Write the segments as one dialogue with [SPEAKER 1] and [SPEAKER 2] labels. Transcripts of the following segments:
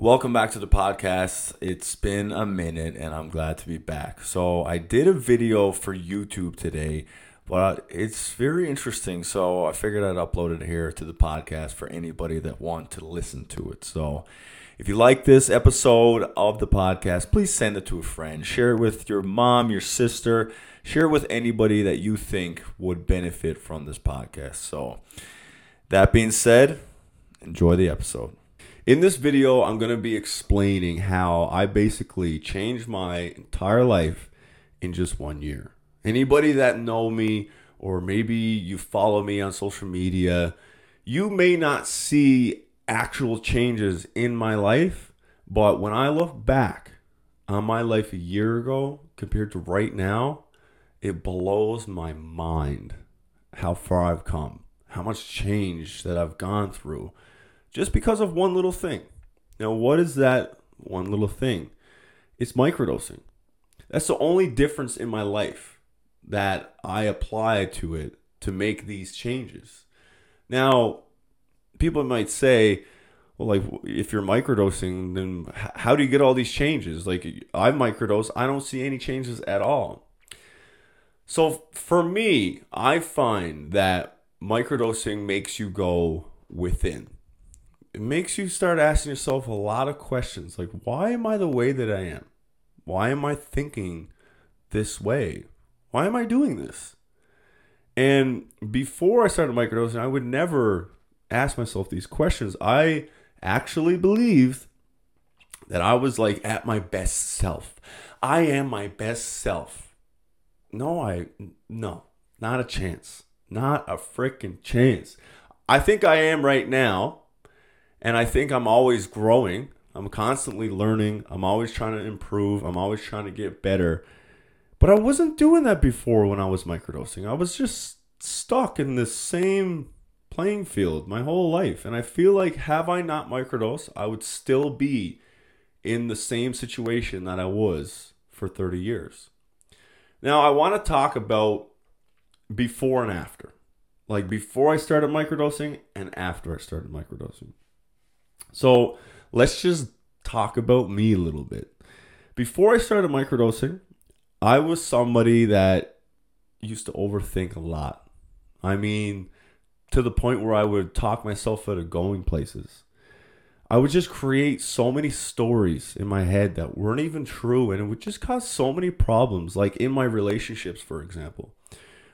[SPEAKER 1] Welcome back to the podcast. It's been a minute and I'm glad to be back. So, I did a video for YouTube today, but it's very interesting. So, I figured I'd upload it here to the podcast for anybody that want to listen to it. So, if you like this episode of the podcast, please send it to a friend. Share it with your mom, your sister, share it with anybody that you think would benefit from this podcast. So, that being said, enjoy the episode. In this video, I'm going to be explaining how I basically changed my entire life in just one year. Anybody that know me or maybe you follow me on social media, you may not see actual changes in my life, but when I look back on my life a year ago compared to right now, it blows my mind how far I've come, how much change that I've gone through just because of one little thing. Now, what is that one little thing? It's microdosing. That's the only difference in my life that I apply to it to make these changes. Now, people might say, well, like, if you're microdosing, then how do you get all these changes? Like, I microdose, I don't see any changes at all. So, for me, I find that microdosing makes you go within it makes you start asking yourself a lot of questions. Like why am i the way that i am? Why am i thinking this way? Why am i doing this? And before i started microdosing i would never ask myself these questions. I actually believed that i was like at my best self. I am my best self. No i no not a chance. Not a freaking chance. I think i am right now and I think I'm always growing. I'm constantly learning. I'm always trying to improve. I'm always trying to get better. But I wasn't doing that before when I was microdosing. I was just stuck in the same playing field my whole life. And I feel like, have I not microdosed, I would still be in the same situation that I was for 30 years. Now, I want to talk about before and after. Like before I started microdosing and after I started microdosing. So let's just talk about me a little bit. Before I started microdosing, I was somebody that used to overthink a lot. I mean, to the point where I would talk myself out of going places. I would just create so many stories in my head that weren't even true, and it would just cause so many problems. Like in my relationships, for example,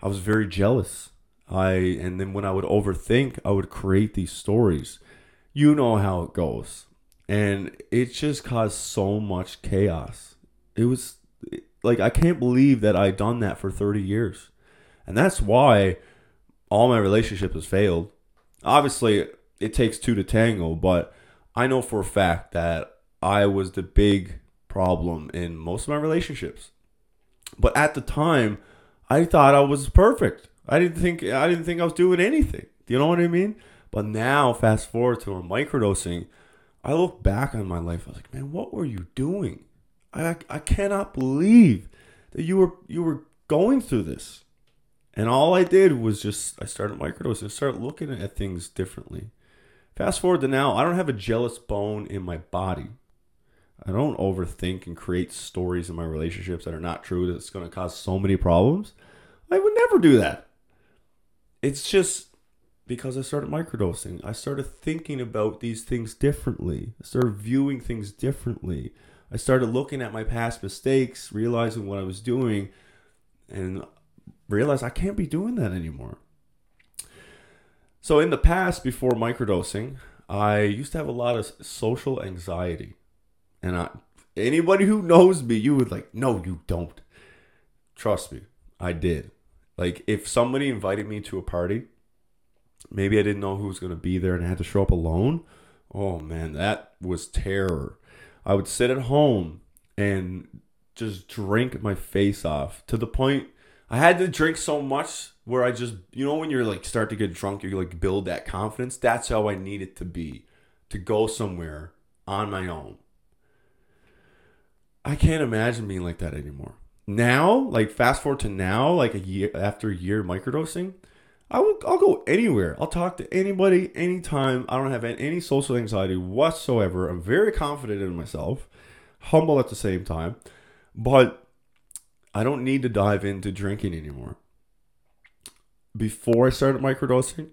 [SPEAKER 1] I was very jealous. I and then when I would overthink, I would create these stories you know how it goes. And it just caused so much chaos. It was like, I can't believe that I done that for 30 years. And that's why all my relationships has failed. Obviously, it takes two to tango, but I know for a fact that I was the big problem in most of my relationships. But at the time, I thought I was perfect. I didn't think I didn't think I was doing anything. Do you know what I mean? But now, fast forward to a microdosing, I look back on my life. I was like, man, what were you doing? I I cannot believe that you were you were going through this. And all I did was just I started microdosing, and started looking at things differently. Fast forward to now, I don't have a jealous bone in my body. I don't overthink and create stories in my relationships that are not true that's going to cause so many problems. I would never do that. It's just because I started microdosing. I started thinking about these things differently. I started viewing things differently. I started looking at my past mistakes, realizing what I was doing, and realized I can't be doing that anymore. So, in the past, before microdosing, I used to have a lot of social anxiety. And I, anybody who knows me, you would like, no, you don't. Trust me, I did. Like, if somebody invited me to a party maybe I didn't know who was going to be there and I had to show up alone. Oh man, that was terror. I would sit at home and just drink my face off to the point I had to drink so much where I just, you know, when you're like start to get drunk, you like build that confidence. That's how I need it to be to go somewhere on my own. I can't imagine being like that anymore. Now, like fast forward to now, like a year after a year microdosing, I will, I'll go anywhere. I'll talk to anybody, anytime. I don't have any social anxiety whatsoever. I'm very confident in myself, humble at the same time, but I don't need to dive into drinking anymore. Before I started microdosing,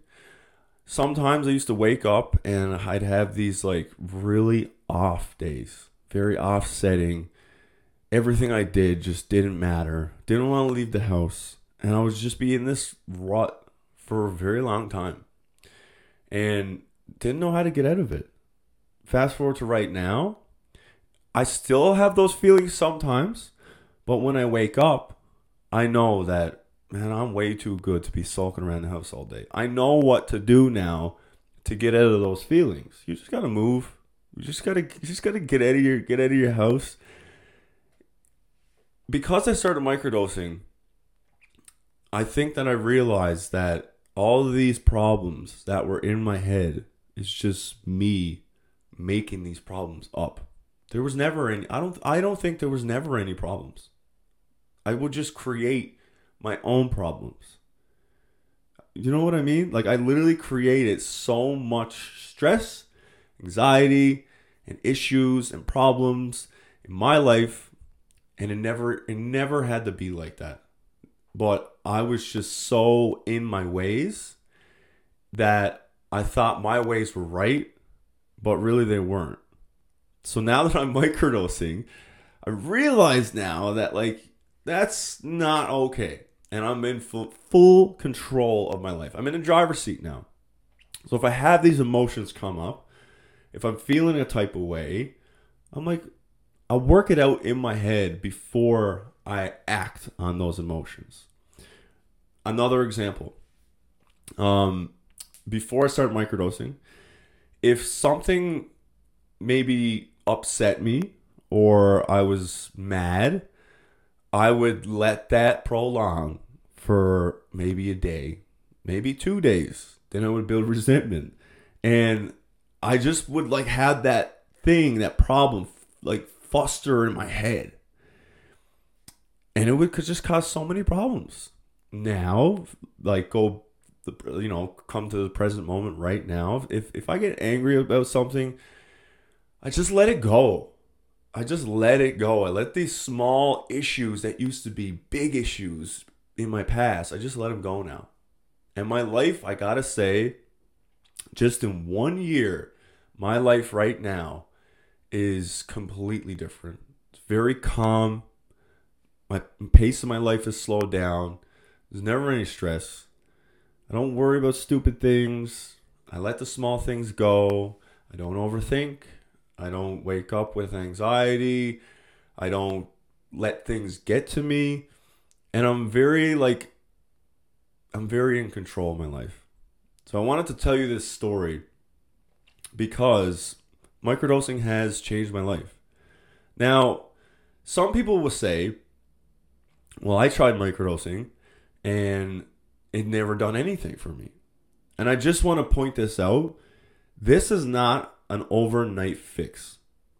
[SPEAKER 1] sometimes I used to wake up and I'd have these like really off days, very offsetting. Everything I did just didn't matter. Didn't want to leave the house. And I was just be in this rut for a very long time and didn't know how to get out of it. Fast forward to right now, I still have those feelings sometimes, but when I wake up, I know that man, I'm way too good to be sulking around the house all day. I know what to do now to get out of those feelings. You just gotta move. You just gotta you just gotta get out of your get out of your house. Because I started microdosing, I think that I realized that all these problems that were in my head is just me making these problems up. There was never any I don't I don't think there was never any problems. I would just create my own problems. You know what I mean? Like I literally created so much stress, anxiety, and issues and problems in my life and it never it never had to be like that. But I was just so in my ways that I thought my ways were right, but really they weren't. So now that I'm microdosing, I realize now that like that's not okay. And I'm in full, full control of my life. I'm in a driver's seat now. So if I have these emotions come up, if I'm feeling a type of way, I'm like, I'll work it out in my head before I act on those emotions another example. Um, before I started microdosing, if something maybe upset me or I was mad, I would let that prolong for maybe a day, maybe two days. Then I would build resentment. And I just would like have that thing, that problem, like foster in my head. And it would could just cause so many problems now, like go, you know, come to the present moment right now. If if I get angry about something, I just let it go. I just let it go. I let these small issues that used to be big issues in my past, I just let them go now. And my life, I gotta say, just in one year, my life right now is completely different. It's very calm. My pace of my life is slowed down. There's never any stress. I don't worry about stupid things. I let the small things go. I don't overthink. I don't wake up with anxiety. I don't let things get to me. And I'm very like I'm very in control of my life. So I wanted to tell you this story because microdosing has changed my life. Now, some people will say, well, I tried microdosing and it never done anything for me. And I just want to point this out. This is not an overnight fix.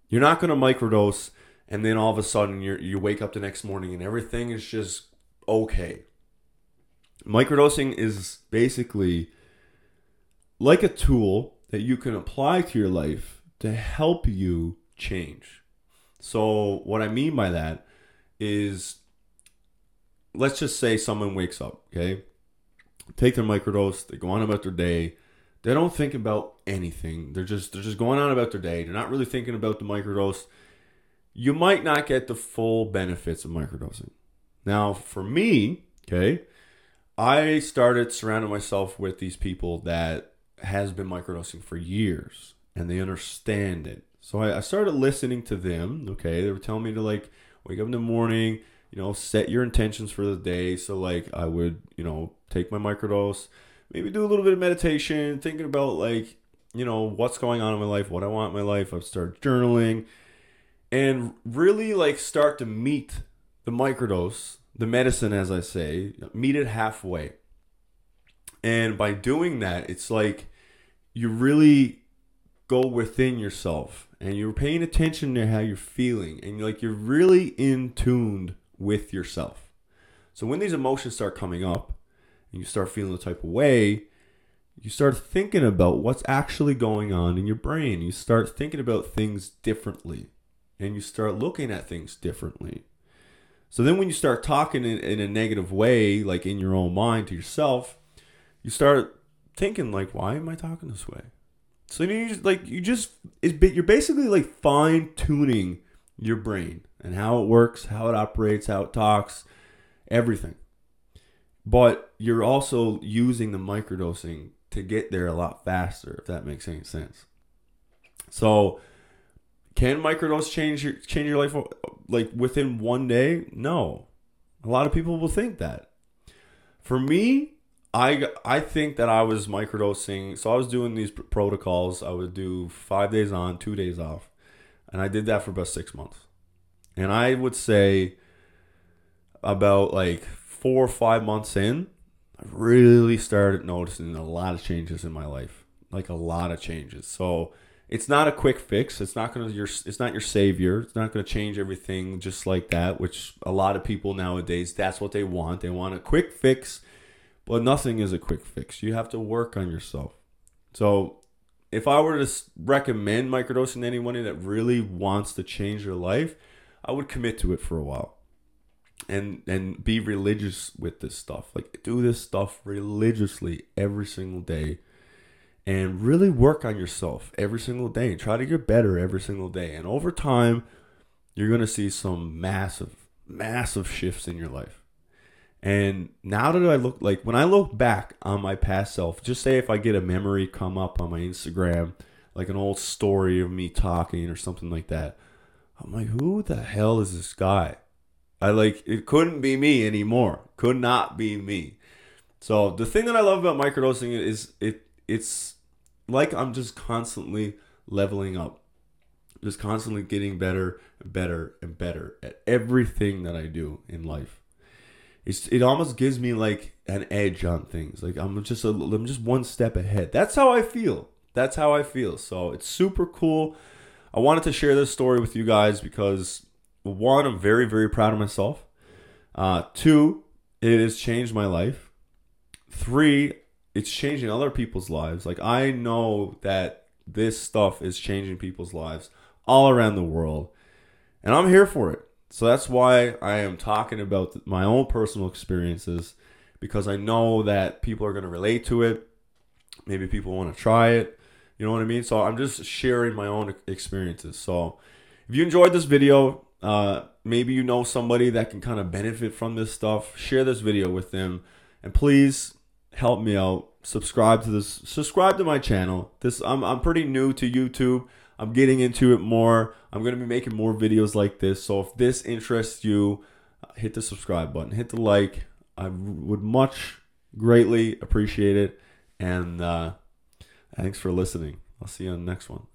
[SPEAKER 1] You're not going to microdose and then all of a sudden you you wake up the next morning and everything is just okay. Microdosing is basically like a tool that you can apply to your life to help you change. So, what I mean by that is let's just say someone wakes up, okay? Take their microdose, they go on about their day. They don't think about anything. They're just they're just going on about their day. They're not really thinking about the microdose. You might not get the full benefits of microdosing. Now, for me, okay, I started surrounding myself with these people that has been microdosing for years and they understand it. So I, I started listening to them. Okay, they were telling me to like wake up in the morning, you know, set your intentions for the day. So like I would, you know, take my microdose, maybe do a little bit of meditation, thinking about like, you know, what's going on in my life, what I want in my life. I'd start journaling and really like start to meet the microdose, the medicine as I say, meet it halfway. And by doing that, it's like you really go within yourself and you're paying attention to how you're feeling and like you're really in tuned with yourself. So when these emotions start coming up,
[SPEAKER 2] and you start feeling the type of way, you start thinking about what's actually going on in your brain. You start thinking about things differently and you start looking at things differently. So then when you start talking in, in a negative way, like in your own mind to yourself, you start thinking like, why am I talking this way? So you just, like you just you're basically like fine tuning your brain and how it works, how it operates, how it talks, everything. But you're also using the microdosing to get there a lot faster, if that makes any sense. So, can microdose change your change your life like within one day? No, a lot of people will think that. For me, I I think that I was microdosing. So I was doing these protocols. I would do five days on, two days off, and I did that for about six months. And I would say about like four or five months in, I really started noticing a lot of changes in my life, like a lot of changes. So it's not a quick fix. It's not gonna your it's not your savior. It's not gonna change everything just like that. Which a lot of people nowadays that's what they want. They want a quick fix, but nothing is a quick fix. You have to work on yourself. So if I were to recommend microdosing to anyone that really wants to change their life, I would commit to it for a while and and be religious with this stuff. Like do this stuff religiously every single day and really work on yourself every single day. Try to get better every single day. And over time, you're going to see some massive massive shifts in your life. And now that I look like when I look back on my past self, just say if I get a memory come up on my Instagram, like an old story of me talking or something like that, I'm like, who the hell is this guy? I like it couldn't be me anymore. Could not be me. So the thing that I love about microdosing is it it's like I'm just constantly leveling up. Just constantly getting better and better and better at everything that I do in life. It's it almost gives me like an edge on things. Like I'm just a, I'm just one step ahead. That's how I feel. That's how I feel. So it's super cool. I wanted to share this story with you guys because one, I'm very, very proud of myself. Uh, two, it has changed my life. Three, it's changing other people's lives. Like I know that this stuff is changing people's lives all around the world, and I'm here for it. So that's why I am talking about my own personal experiences because I know that people are going to relate to it. Maybe people want to try it. You know what I mean? So I'm just sharing my own experiences. So if you enjoyed this video, uh, maybe you know somebody that can kind of benefit from this stuff. Share this video with them, and please help me out. Subscribe to this. Subscribe to my channel. This I'm I'm pretty new to YouTube. I'm getting into it more. I'm gonna be making more videos like this. So if this interests you, hit the subscribe button. Hit the like. I would much greatly appreciate it. And uh, thanks for listening. I'll see you on the next one.